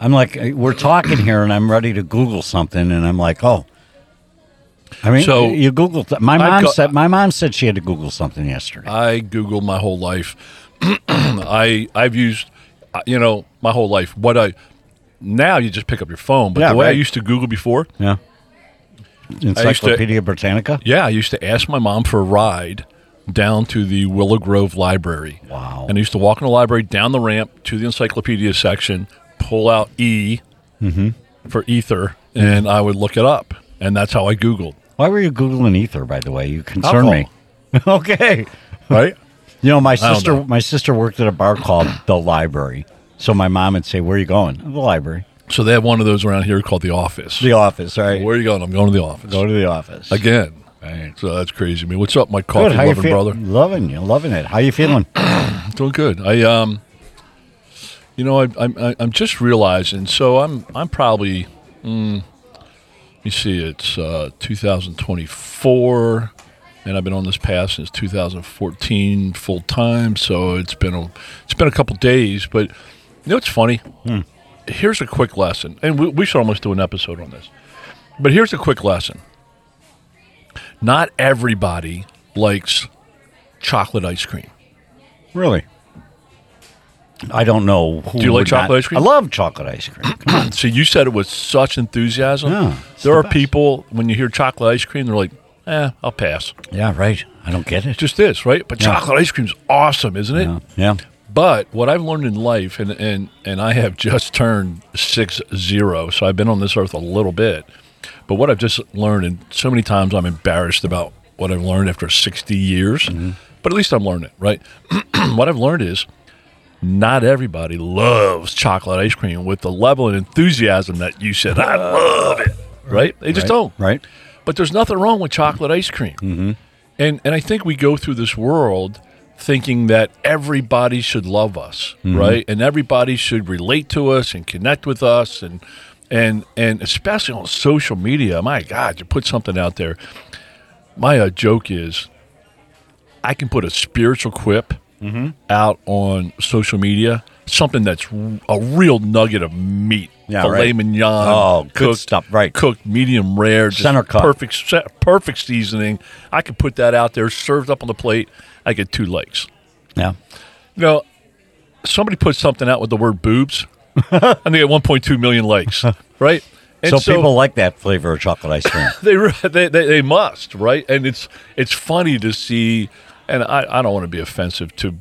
I'm like, uh, we're talking here, and I'm ready to Google something, and I'm like, oh. I mean, So, you Google. My mom got- said my mom said she had to Google something yesterday. I Google my whole life. I I've used, uh, you know, my whole life. What I now you just pick up your phone, but Yeah, the way I used to Google before, yeah. Encyclopedia Britannica. yeah, I used to ask my mom for a ride down to the Willow Grove Library. Wow. And I used to walk in the library down the ramp to the encyclopedia section, pull out E Mm-hmm. for ether, and I would look it up, and that's how I Googled. Why were you googling ether? By the way, you concern me. okay. Right. You know, my sister. know. My sister worked at a bar called the Library. So my mom would say, "Where are you going?" The library. So they have one of those around here called the Office. The office. Right. Where are you going? I'm going to the office. Go to the office again. Right. So that's crazy to me. What's up, my coffee loving brother? Loving you. Loving it. How you feeling? Doing good. I um, you know, I, I'm I- I'm just realizing. So I'm I'm probably. Mm, let me see. It's uh, 2024, and I've been on this path since 2014 full time. So it's been a it's been a couple days, but you know what's funny? Here's a quick lesson, and we, we should almost do an episode on this. But here's a quick lesson. Not everybody likes chocolate ice cream. Really? I don't know. Who Do you like would not- chocolate ice cream? I love chocolate ice cream. Come on. So you said it with such enthusiasm. Yeah, there the are people when you hear chocolate ice cream, they're like, "Eh, I'll pass." yeah, right. I don't get it. Just this, right? But Yeah. chocolate ice cream's awesome, isn't it? yeah. yeah. But what I've learned in life, and and and I have just turned six zero, so I've been on this earth a little bit. But what I've just learned, and so many times I'm embarrassed about what I've learned after sixty years. Mm-hmm. But at least I'm learning, right? what I've learned is not everybody loves chocolate ice cream with the level of enthusiasm that you said. I love it, right? They just right, don't. Right. But there's nothing wrong with chocolate ice cream. Mm-hmm. And and I think we go through this world thinking that everybody should love us, right? And everybody should relate to us and connect with us and and and especially on social media. My God, you put something out there. My uh, joke is I can put a spiritual quip Mm-hmm. out on social media, something that's a real nugget of meat, Yeah, filet right. mignon, Oh, good cooked, stuff, right. Cooked medium rare, just Center cut. perfect, perfect seasoning. I could put that out there, served up on the plate. I get two likes. Yeah. You know, somebody put something out with the word boobs, and they get 1.2 million likes, right? And So, people like that flavor of chocolate ice cream. they, they they they must right and it's it's funny to see and I, I don't want to be offensive to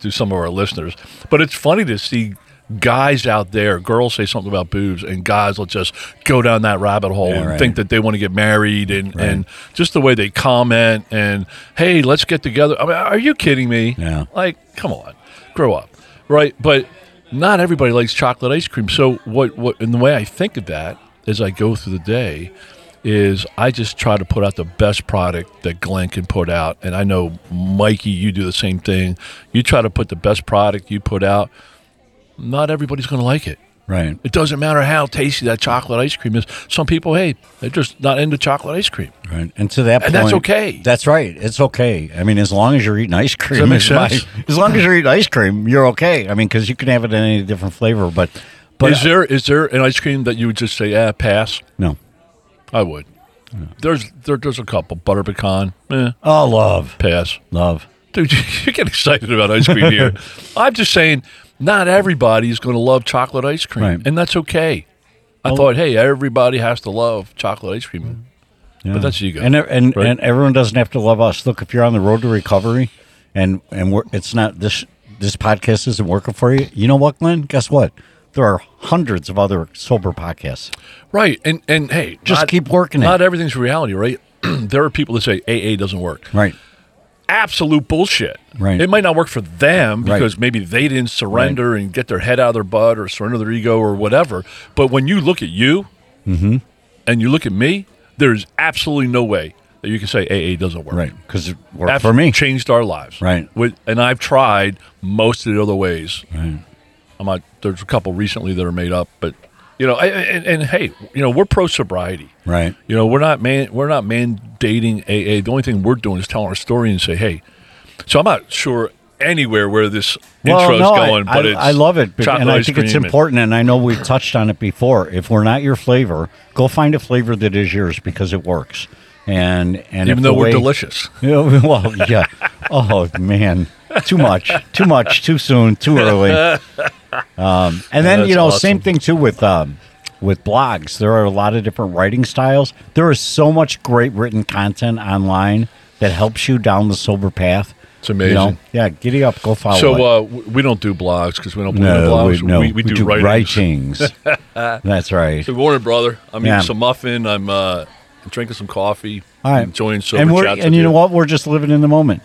to some of our listeners but it's funny to see guys out there girls say something about boobs and guys will just go down that rabbit hole Yeah, and right. think that they want to get married and and just the way they comment and hey let's get together. I mean are you kidding me? Yeah. like come on. Grow up. Right? But not everybody likes chocolate ice cream. So what what and the way i think of that as i go through the day is i just try to put out the best product that glenn can put out and i know mikey you do the same thing you try to put the best product you put out not everybody's going to like it Right. it doesn't matter how tasty that chocolate ice cream is some people hey they're just not into chocolate ice cream Right. And to that And point, that's okay. That's right. It's okay. I mean, as long as you're eating ice cream, that make is my- sense? as long as you're eating ice cream, you're okay. I mean, because you can have it in any different flavor, but but is there is there an ice cream that you would just say ah pass no. I would. There's there, there's a couple butter pecan, eh, Oh, love, pass. love. Dude, you, get excited about ice cream here. I'm just saying, not everybody is going to love chocolate ice cream, Right. and that's okay. I thought, hey, everybody has to love chocolate ice cream, but that's you guys. And and right? and everyone doesn't have to love us. Look, if you're on the road to recovery, and and we're, it's not this this podcast isn't working for you. You know what, Glenn? Guess what? There are hundreds of other sober podcasts. right, and and hey, Just not- keep working it. Not everything's reality, right? there are people that say AA doesn't work. Right. absolute bullshit. Right. It might not work for them Right. because maybe they didn't surrender and get their head out of their butt or surrender their ego or whatever. But when you look at you Mm-hmm. and you look at me, there's absolutely no way that you can say AA doesn't work. Right. Because it worked for me. changed our lives. Right. With, and I've tried most of the other ways. Right. I'm not, there's a couple recently that are made up, but you know, I- and, and, hey, you know, we're pro sobriety. Right. You know, we're not man, we're not mandating AA. The only thing we're doing is telling our story and say, hey. So I'm not sure anywhere where this intro's no, going, I, but it's I love it, and I think it's and- important. And I know we've touched on it before. If we're not your flavor, go find a flavor that is yours because it works. And and even though we're delicious. Yeah, well, yeah. Oh man, too much, too much, too soon, too early. Um, and then That's you know, awesome. same thing too with um, with blogs. There are a lot of different writing styles. There is so much great written content online that helps you down the sober path. It's amazing. You know? Yeah, giddy up, go follow. So uh, we don't do blogs because we don't believe in no, blogs. we, no, we, we, do, writings. writings. That's right. Good morning, brother. I'm Yeah. eating some muffin. I'm uh, drinking some coffee. All right. Enjoying sober and chats and with you know what? We're just living in the moment,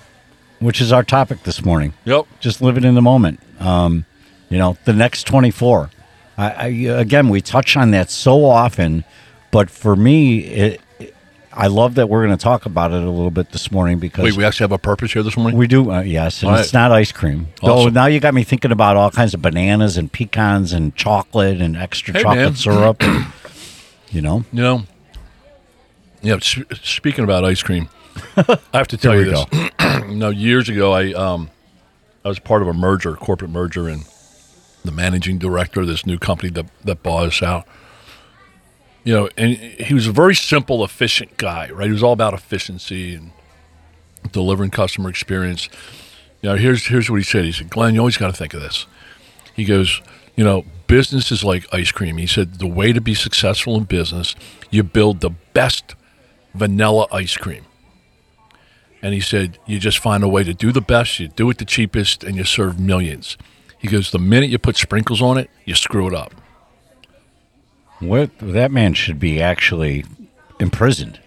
which is our topic this morning. Yep. just living in the moment. Um, you know, the next 24. I, I, again, we touch on that so often, but for me, it, it- I love that we're going to talk about it a little bit this morning because Wait, we actually have a purpose here this morning. we do, uh, yes, and All it's right. not ice cream. Though Awesome. now you got me thinking about all kinds of bananas and pecans and chocolate and extra Hey, chocolate man. syrup. you know, You know, yeah. s- Speaking about ice cream, I have to tell you this. no, years ago, I um, I was part of a merger, corporate merger, and the managing director of this new company that that bought us out. You know, and he was a very simple, efficient guy, right? He was all about efficiency and delivering customer experience. You know, here's here's what he said. He said, "Glenn, you always got to think of this." He goes, you know, business is like ice cream. He said the way to be successful in business, you build the best vanilla ice cream. And he said, you just find a way to do the best, you do it the cheapest, and you serve millions. He goes, the minute you put sprinkles on it, you screw it up. what that man should be actually imprisoned.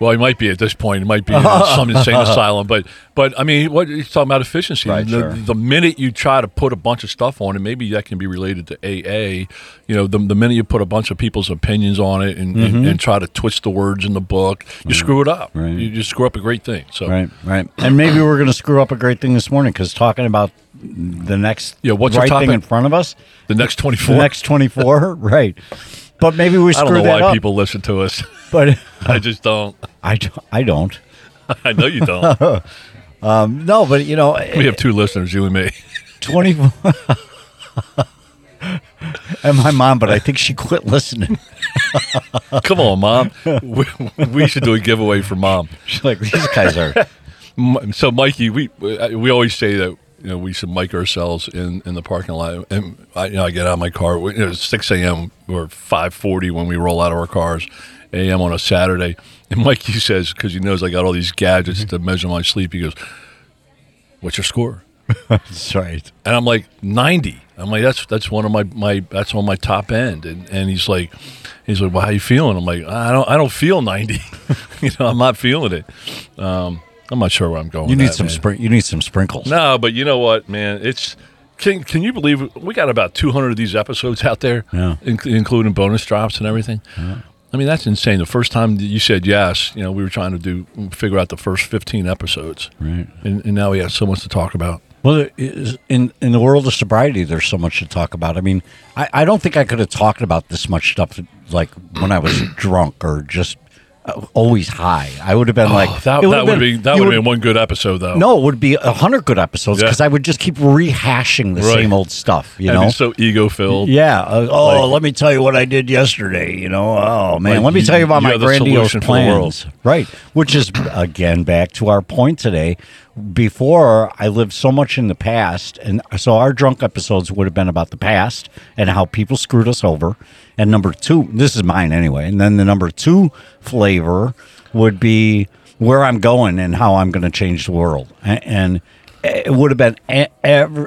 Well, he might be at this point. He might be in some insane asylum. But, but I mean, what he's talking about efficiency. Right, the, sure. the minute you try to put a bunch of stuff on it, maybe that can be related to AA. You know, the, the minute you put a bunch of people's opinions on it and, and, and try to twist the words in the book, you screw it up. Mm-hmm. Right. You just screw up a great thing. So, Right, right. And maybe we're going to screw up a great thing this morning because talking about the next Yeah, what's the right thing topic? in front of us, the next the 24. next 24, right. But maybe we I don't know why up. people listen to us. but I just don't. I, don't- I don't. I know you don't. Um, no, but you know, we have eh, two listeners, you and me. 24. and my mom, but I think she quit listening. Come on, mom. We, we should do a giveaway for mom. She's like, these guys are. So, Mikey, we we always say that you know we should mic ourselves in, in the parking lot, and I you know I get out of my car. know, it's six a.m. or five forty when we roll out of our cars, a.m. on a Saturday. And Mikey says because he knows I got all these gadgets to measure my sleep. He goes, "What's your score?" That's right. And I'm like ninety. I'm like that's that's one of my, my that's on my top end. And and he's like he's like, well, how are you feeling? I'm like I don't I don't feel ninety. you know I'm not feeling it. Um, I'm not sure where I'm going. You with need that, some spring. You need some sprinkles. No, but you know what, man? It's can can you believe we got about 200 of these episodes out there, Yeah. in- including bonus drops and everything. I mean, that's insane. The first time that you said yes, you know, we were trying to do figure out the first 15 episodes, Right. and, and now we have so much to talk about. Well, is- in in the world of sobriety, there's so much to talk about. I mean, I, I don't think I could have talked about this much stuff like when I was drunk or just always high. I would have been like Oh, that that would be that would have been one good episode though. No, it would be a hundred good episodes Yeah. because I would just keep rehashing the Right. same old stuff. You And know. so ego filled. yeah. Uh, oh, Like- let me tell you what I did yesterday. You know. Oh man, Like let me you- tell you about you my grandiose solution for the world. plans. Right. Which is again back to our point today. Before I lived so much in the past, and so our drunk episodes would have been about the past and how people screwed us over. And number two, this is mine anyway. And then the number two flavor would be where I'm going and how I'm going to change the world. And it would have been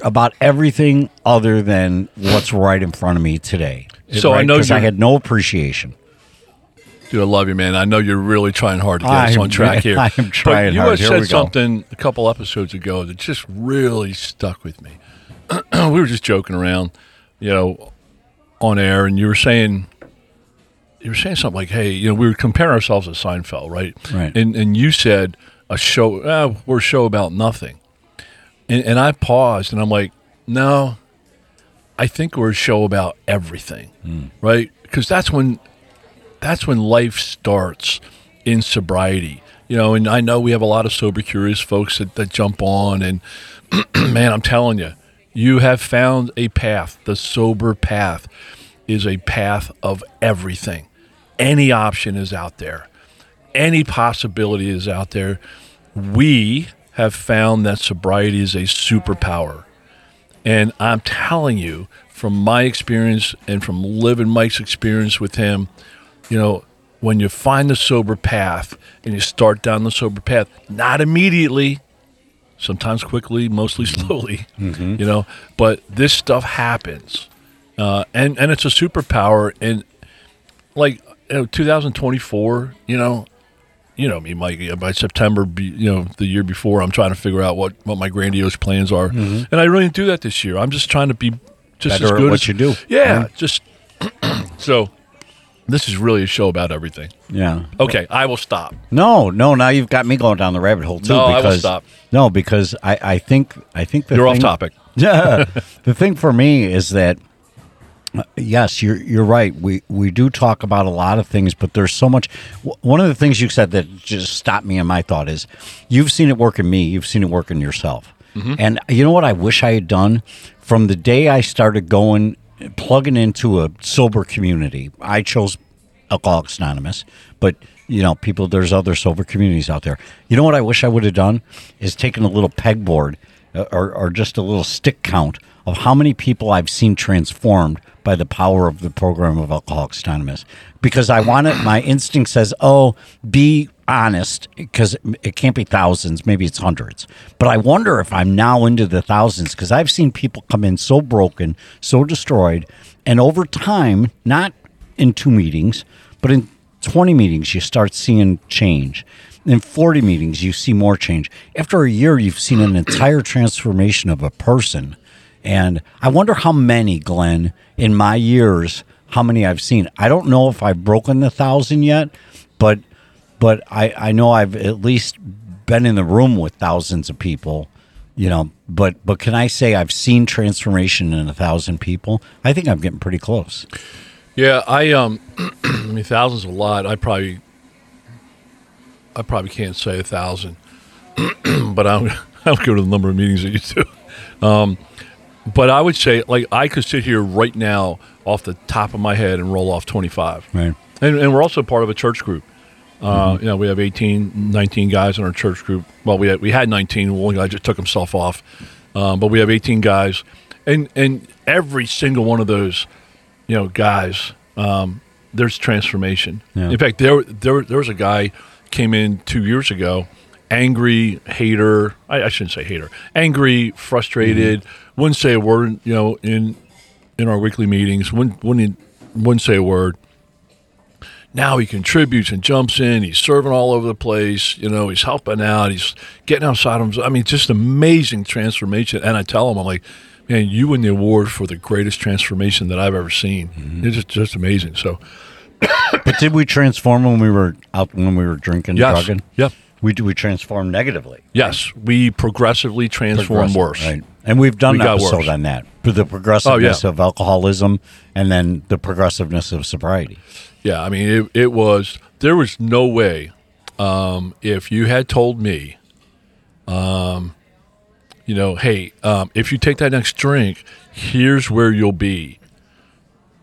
about everything other than what's right in front of me today. So I know I had no appreciation. Dude, I love you, man. I know you're really trying hard to get us I'm- on track here. I am trying but you hard. Here said go. something a couple episodes ago that just really stuck with me. we were just joking around, you know, on air, and you were saying, you were saying something like, "Hey, you know, we were comparing ourselves to Seinfeld, right? Right. And and you said a show, uh, we're a show about nothing, and, and I paused, and I'm like, no, I think we're a show about everything, right? Because that's when that's when life starts in sobriety. You know, and I know we have a lot of sober curious folks that, that jump on and man, I'm telling you, you have found a path. The sober path is a path of everything. Any option is out there. Any possibility is out there. We have found that sobriety is a superpower. And I'm telling you, from my experience and from living Mike's experience with him, you know, when you find the sober path and you start down the sober path, not immediately, sometimes quickly, mostly mm-hmm. slowly, mm-hmm. you know, but this stuff happens. Uh, and, and it's a superpower. And like, you know, 2024, you know, you know me, Mike. By September, be, you know, the year before, I'm trying to figure out what, what my grandiose plans are, mm-hmm. and I really didn't do that this year. I'm just trying to be just Better as at good what as you do. Yeah, just so. This is really a show about everything. Yeah. Okay, I will stop. No, no. Now you've got me going down the rabbit hole too. No, I will because, stop. No, because I, I think I think the You're off topic. Yeah. the thing for me is that uh, yes, you're you're right. We we do talk about a lot of things, but there's so much. One of the things you said that just stopped me in my thought is, you've seen it work in me. You've seen it work in yourself. And you know what I wish I had done from the day I started going plugging into a sober community. I chose Alcoholics Anonymous, but you know, people. There's other sober communities out there. You know what I wish I would have done is taken a little pegboard uh, or, or just a little stick count of how many people I've seen transformed by the power of the program of Alcoholics Anonymous. Because I want it, my instinct says, oh, be honest, because it can't be thousands, maybe it's hundreds. But I wonder if I'm now into the thousands because I've seen people come in so broken, so destroyed, and over time, not in two meetings, but in 20 meetings, you start seeing change. In 40 meetings, you see more change. After a year, you've seen an entire transformation of a person. And I wonder how many, Glenn, in my years, how many I've seen. I don't know if I've broken the thousand yet, but but I, I know I've at least been in the room with thousands of people, you know. But but can I say I've seen transformation in a thousand people? I think I'm getting pretty close. Yeah, I um, I mean, thousands a lot. I probably, I probably can't say a thousand, but I'll, I don't go to the number of meetings that you do. Um, but I would say, like, I could sit here right now off the top of my head and roll off 25. Right. And, and we're also part of a church group. Uh, You know, we have 18, 19 guys in our church group. Well, we had, we had 19. One guy just took himself off. Um, but we have 18 guys. And, and every single one of those, you know, guys, um, there's transformation. Yeah. In fact, there, there, there was a guy came in two years ago, angry, hater. I, I shouldn't say hater. Angry, frustrated. Wouldn't say a word. You know, in in our weekly meetings, wouldn't wouldn't, wouldn't say a word. Now he contributes and jumps in. He's serving all over the place. You know, he's helping out. He's getting outside of himself. I mean, just amazing transformation. And I tell him, I'm like, man, you win the award for the greatest transformation that I've ever seen. Mm-hmm. It's just, just amazing. So, But did we transform when we were out when we were drinking, Yes. drugging? Yeah. We we transformed negatively. yes, we progressively transform Progressive, worse. Right. And we've done We an episode worse. on that. For the progressiveness Oh, yeah. of alcoholism and then the progressiveness of sobriety. Yeah, I mean, it, it was, there was no way um, if you had told me, um, you know, hey, um, if you take that next drink, here's where you'll be.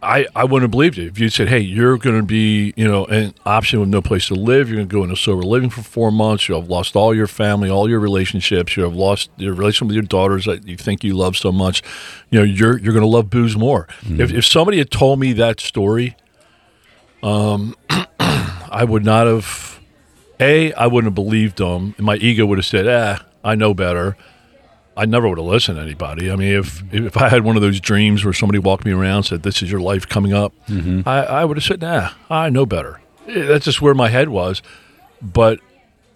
I, I wouldn't have believed it. If you said, hey, you're going to be, you know, an option with no place to live, you're going to go into sober living for four months, you'll have lost all your family, all your relationships, you have lost your relationship with your daughters that you think you love so much, you know, you're, you're going to love booze more. If, if somebody had told me that story, um, I would not have. A, I wouldn't have believed them, my ego would have said, "Ah, I know better." I never would have listened to anybody. I mean, if if I had one of those dreams where somebody walked me around and said, "This is your life coming up," mm-hmm. I, I would have said, "Nah, I know better." Eh, that's just where my head was. But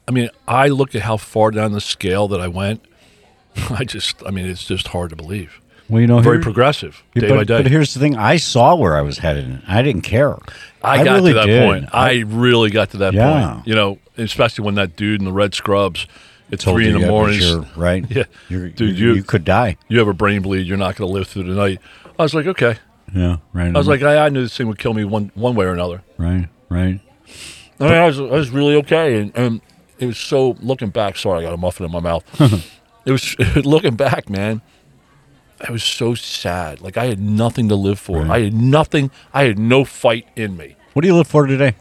I mean, I look at how far down the scale that I went. I just, I mean, it's just hard to believe. Well, you know, Very here- progressive, Yeah, day but, by day. but here's the thing: I saw where I was headed. and I didn't care. I, got really to that did. point. I, really got to that Yeah. point. You know, especially when that dude in the red scrubs at told three in the morning. right? Yeah. You're, Dude, you, you- you could die. You have a brain bleed. You're not going to live through the night. I was like, okay. Yeah, right. I was like, I, I knew this thing would kill me one one way or another. right, right. I mean, I was, I was really okay, and, and it was so looking back. Sorry, I got a muffin in my mouth. it was looking back, man. I was so sad. Like I had nothing to live for. Right. I had nothing. I had no fight in me. What do you live for today?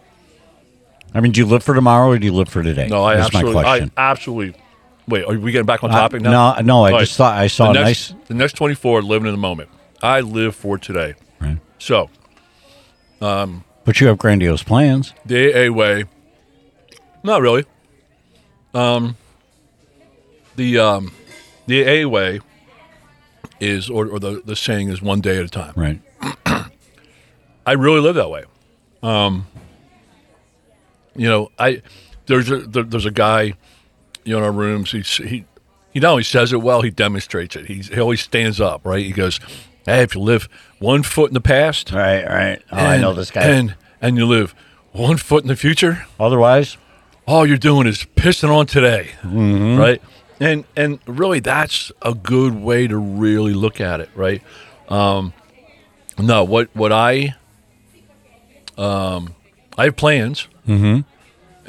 I mean, do you live for tomorrow or do you live for today? No, I That's absolutely, my I absolutely. Wait, are we getting back on topic now? no, no, I All just thought I saw the a next, nice. The next twenty four, living in the moment. I live for today. Right. So But you have grandiose plans. the A way, not really. Um, the um, the AA way is, or, or the the saying is, one day at a time. Right. I really live that way. Um, you know, I there's a there, there's a guy, you know, in our rooms. He he not only says it well, he demonstrates it. He's, he always stands up, right? He goes, "Hey, if you live one foot in the past, Right, right. Oh, and, I know this guy. and and you live one foot in the future, Otherwise, all you're doing is pissing on today, Mm-hmm. right? And and really, that's a good way to really look at it, right? Um, no, what what I um, I have plans, mm-hmm.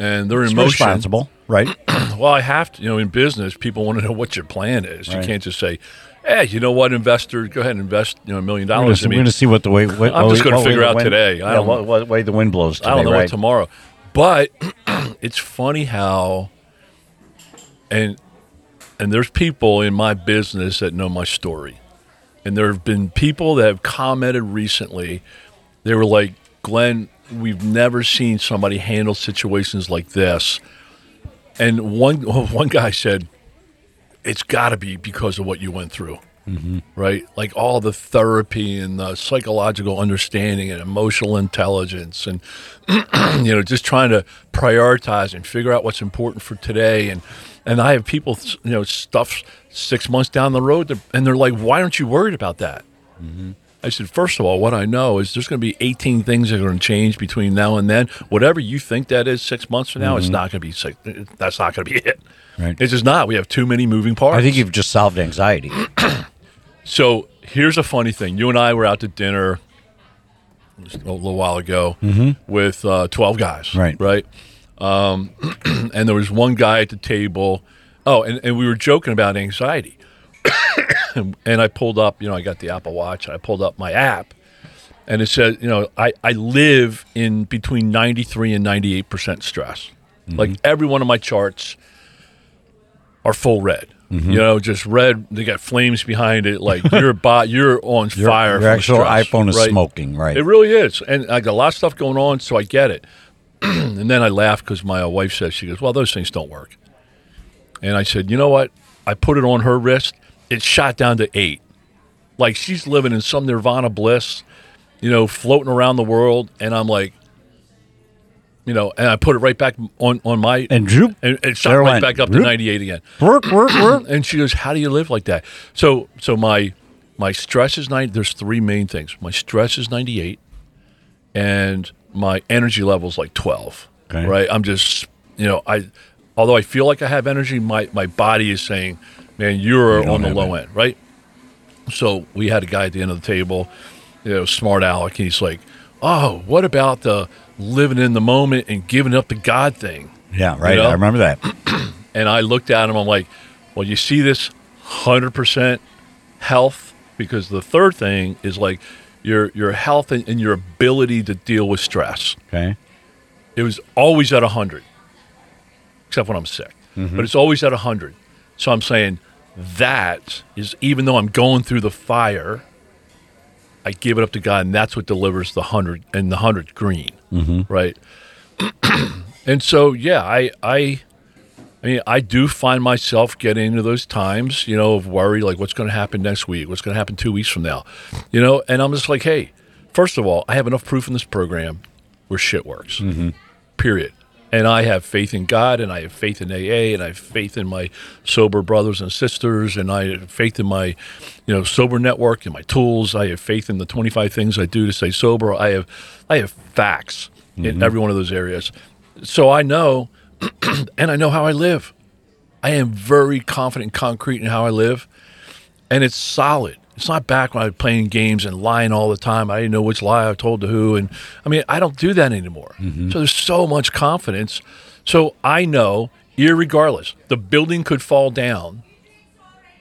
and they're in motion. responsible. Right. Well, I have to, you know, in business, people want to know what your plan is. You can't just say, "Hey, you know what, investor, go ahead and invest, you know, a million dollars in me." going to see what the way. What, I'm just gonna figure out wind- today. I don't- what, what way the wind blows today. I don't know right? what tomorrow. But it's funny how and and there's people in my business that know my story. And there have been people that have commented recently. They were like, "Glenn, we've never seen somebody handle situations like this." And one one guy said, "It's got to be because of what you went through." Mm-hmm. right? Like all the therapy and the psychological understanding and emotional intelligence, and you know, just trying to prioritize and figure out what's important for today. And and I have people, you know, stuff six months down the road, and they're like, "Why aren't you worried about that?" Mm-hmm. I said, first of all, what I know is there's going to be 18 things that are going to change between now and then. Whatever you think that is six months from now, it's not going to be six. That's not going to be it. Right. It's just not. We have too many moving parts. I think you've just solved anxiety. So here's a funny thing. You and I were out to dinner a little while ago with uh, 12 guys. Right. Right. Um, and there was one guy at the table. Oh, and, and we were joking about anxiety. and I pulled up, you know, I got the Apple Watch. I pulled up my app. And it says, you know, I, I live in between 93 and 98% stress. Mm-hmm. Like every one of my charts are full red. Mm-hmm. You know, just red. They got flames behind it. Like you're bot, you're on Your, fire. your actual stress, iPhone is right? smoking. Right. It really is, and I got a lot of stuff going on, so I get it. and then I laugh because my uh, wife says she goes, "Well, those things don't work." And I said, "You know what? I put it on her wrist. It shot down to eight. Like she's living in some nirvana bliss, you know, floating around the world." And I'm like, you know, and I put it right back on on my and droop. and it shot right went. back up to 98 again. Work, work, work. And she goes, "How do you live like that?" So, so my my stress is 90. There's three main things. My stress is 98, and my energy level is like 12. Okay. Right? I'm just, you know, I although I feel like I have energy, my my body is saying, "Man, you're You on the low it. end." Right? So we had a guy at the end of the table, you know, smart aleck. He's like, "Oh, what about the living in the moment and giving up the God thing?" Yeah, right. You know? I remember that. And I looked at him. I'm like, well, you see this 100% health because the third thing is like your your health and, and your ability to deal with stress. Okay. It was always at 100, except when I'm sick. Mm-hmm. But it's always at 100. So I'm saying that is even though I'm going through the fire, I give it up to God, and that's what delivers the 100 and the 100 green, mm-hmm. right? and so, yeah, I, I, I mean, I do find myself getting into those times, you know, of worry, like what's going to happen next week, what's going to happen two weeks from now, you know, and I'm just like, hey, first of all, I have enough proof in this program where shit works. Mm-hmm. period. And I have faith in God, and I have faith in AA, and I have faith in my sober brothers and sisters, and I have faith in my, you know, sober network and my tools. I have faith in the 25 things I do to stay sober. I have, I have facts in mm-hmm. every one of those areas. So I know, and I know how I live. I am very confident and concrete in how I live, and it's solid. It's not back when I was playing games and lying all the time. I didn't know which lie I told to who, and I mean, I don't do that anymore. So there's so much confidence. So I know, irregardless, the building could fall down,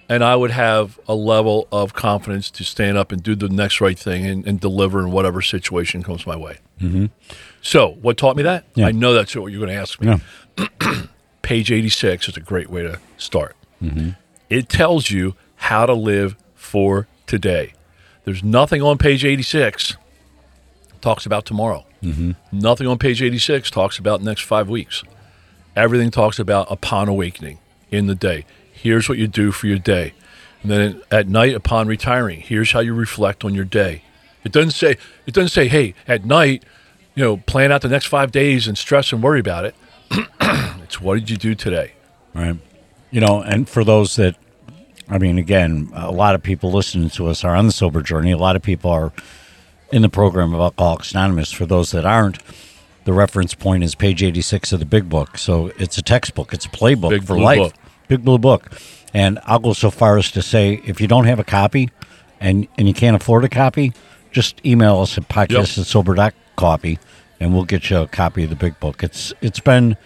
and I would have a level of confidence to stand up and do the next right thing and, and deliver in whatever situation comes my way. Mm-hmm. So, what taught me that? Yeah. I know that's what you're going to ask me Yeah. page 86 is a great way to start. It tells you how to live for today. There's nothing on page 86 talks about tomorrow. Mm-hmm. Nothing on page 86 talks about next five weeks. Everything talks about upon awakening in the day. Here's what you do for your day. And then at night upon retiring, here's how you reflect on your day. It doesn't say it doesn't say, hey, at night, you know, plan out the next five days and stress and worry about it. it's what did you do today? Right. You know, and for those that, I mean, again, a lot of people listening to us are on the sober journey. A lot of people are in the program of Alcoholics Anonymous. For those that aren't, the reference point is page 86 of the big book. So it's a textbook, it's a playbook Big for life. book. Big blue book. And I'll go so far as to say if you don't have a copy and, and you can't afford a copy, just email us at podcast at sober.coffee and we'll get you a copy of the big book. It's It's been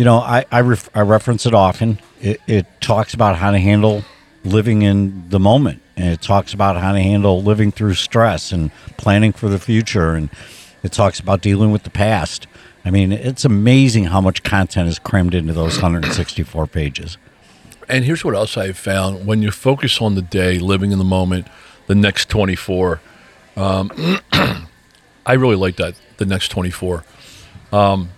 you know, I I, ref, I reference it often. It, it talks about how to handle living in the moment, and it talks about how to handle living through stress and planning for the future, and it talks about dealing with the past. I mean, it's amazing how much content is crammed into those 164 pages. And here's what else I've found: when you focus on the day, living in the moment, the next 24. Um, I really like that. The next 24. Um,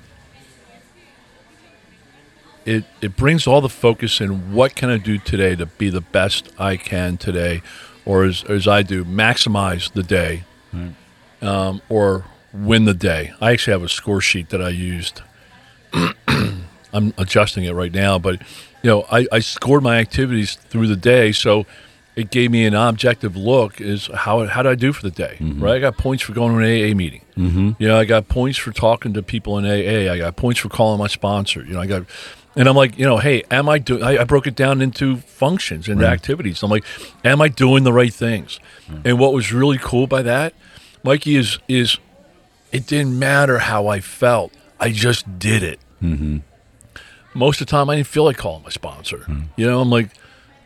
it it brings all the focus in what can I do today to be the best I can today, or as as I do, maximize the day, um, or win the day. I actually have a score sheet that I used. I'm adjusting it right now, but you know, I, I scored my activities through the day, so it gave me an objective look is how how did I do for the day, right? I got points for going to an AA meeting. Mm-hmm. You know, I got points for talking to people in AA. I got points for calling my sponsor. You know, I got, and I'm like, you know, hey, am I doing? I, I broke it down into functions and activities. I'm like, am I doing the right things? And what was really cool by that, Mikey, is is it didn't matter how I felt. I just did it. Mm-hmm. Most of the time, I didn't feel like calling my sponsor. You know, I'm like,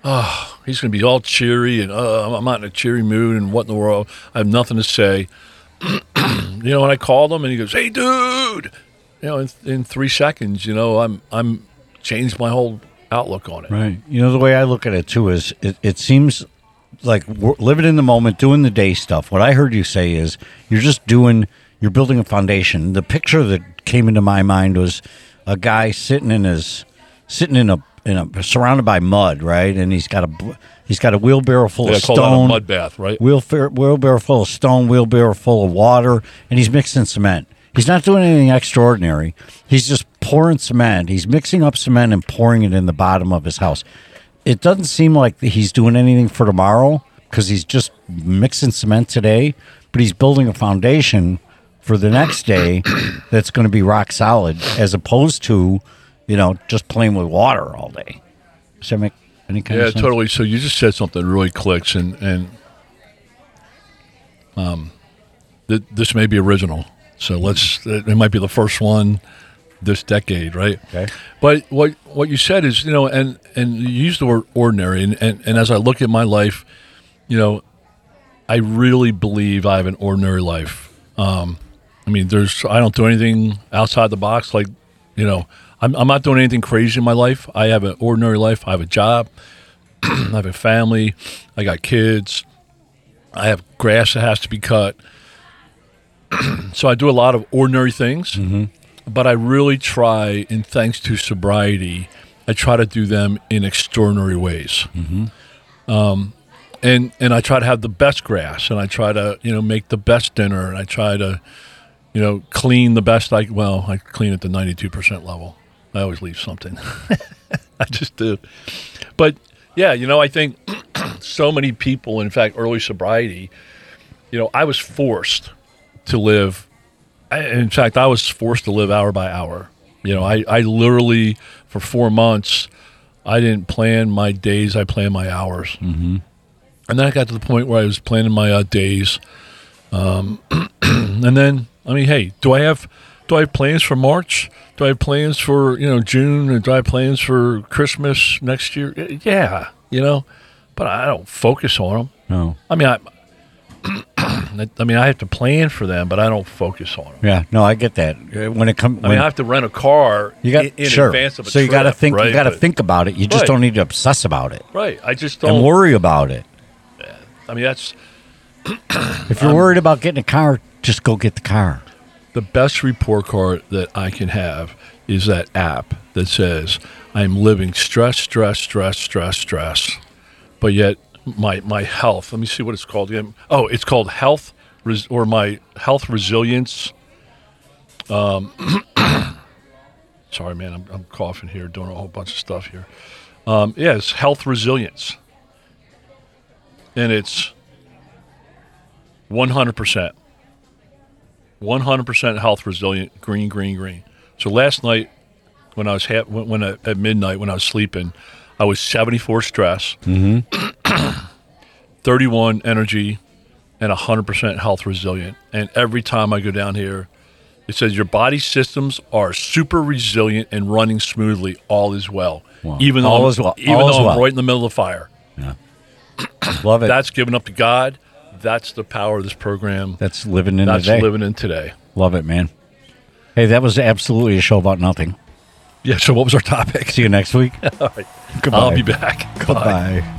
oh, he's going to be all cheery and uh, I'm not in a cheery mood and what in the world? I have nothing to say. you know, and I called him and he goes, hey, dude. You know, in, in three seconds, you know, I'm I'm changed my whole outlook on it. Right. You know, the way I look at it too is it, it seems like we're living in the moment, doing the day stuff. What I heard you say is you're just doing, you're building a foundation. The picture that came into my mind was a guy sitting in his, sitting in a, in a, surrounded by mud, right? And he's got a, he's got a wheelbarrow full Yeah, of call that a stone. mud bath, right? Wheelbarrow, wheelbarrow full of stone, wheelbarrow full of water, and he's mixing cement. He's not doing anything extraordinary. He's just pouring cement. He's mixing up cement and pouring it in the bottom of his house. It doesn't seem like he's doing anything for tomorrow because he's just mixing cement today, but he's building a foundation for the next day that's going to be rock solid as opposed to, you know, just playing with water all day. Does that make any kind Yeah, of sense? totally. So you just said something really clicks, and and um, th- this may be original. So let's. It might be the first one this decade, right? Okay. But what what you said is, you know, and and you used the word ordinary, and and, and as I look at my life, you know, I really believe I have an ordinary life. Um, I mean, there's I don't do anything outside the box. Like, you know, I'm I'm not doing anything crazy in my life. I have an ordinary life. I have a job. I have a family. I got kids. I have grass that has to be cut. so I do a lot of ordinary things, but I really try, and thanks to sobriety, I try to do them in extraordinary ways. Um, and and I try to have the best grass, and I try to you know make the best dinner, and I try to, you know, clean the best I well, I clean at the ninety two percent level. I always leave something. I just do. But yeah, you know, I think so many people, in fact, early sobriety, you know, I was forced to live. I, in fact, I was forced to live hour by hour. You know, I, I literally, for four months, I didn't plan my days, I planned my hours. Mm-hmm. And then I got to the point where I was planning my uh, days. Um, and then, I mean, hey, do I have do I have plans for March? Do I have plans for you know June? Or do I have plans for Christmas next year? Yeah, you know, but I don't focus on them. No. I mean, I, I mean, I have to plan for them, but I don't focus on them. Yeah. No, I get that. Uh, When it comes, I mean, I have to rent a car you got in, in sure. advance of a so you got to think. Right? You got to think about it. You just Right. don't need to obsess about it Right. I just and don't. worry about it. I mean, that's If you're worried about getting a car, just go get the car. the best report card that I can have is that app that says I'm living stress, stress, stress, stress, stress, but yet my my health. Let me see what it's called again. Oh, it's called health res- or my health resilience. Um, sorry, man, I'm, I'm coughing here, doing a whole bunch of stuff here. Um, yeah, it's health resilience, and it's 100 percent. 100% health resilient, green, green, green. So last night, when I was ha- when, when at midnight when I was sleeping, I was 74 stress, mm-hmm. 31 energy, and 100% health resilient. And every time I go down here, it says your body systems are super resilient and running smoothly. All is well, Wow. even though All I'm, is well. even All though I'm well. right in the middle of the fire. Love it. That's given up to God. That's the power of this program. That's living in That's the day. living in today. Love it, man. Hey, that was absolutely a show about nothing. Yeah. So what was our topic? See you next week. All right. Goodbye. I'll be back. Bye. Goodbye.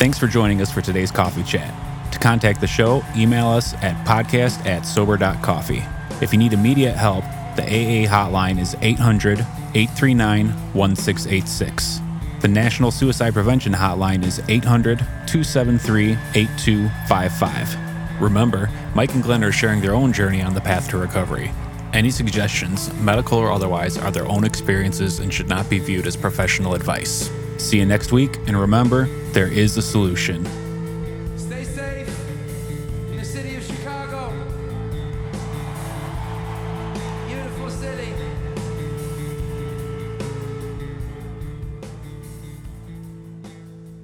Thanks for joining us for today's coffee chat. To contact the show, email us at podcast at sober.coffee. If you need immediate help, the AA hotline is 800 839 1686. The National Suicide Prevention Hotline is 800 273 8255. Remember, Mike and Glenn are sharing their own journey on the path to recovery. Any suggestions, medical or otherwise, are their own experiences and should not be viewed as professional advice. See you next week, and remember, there is a solution.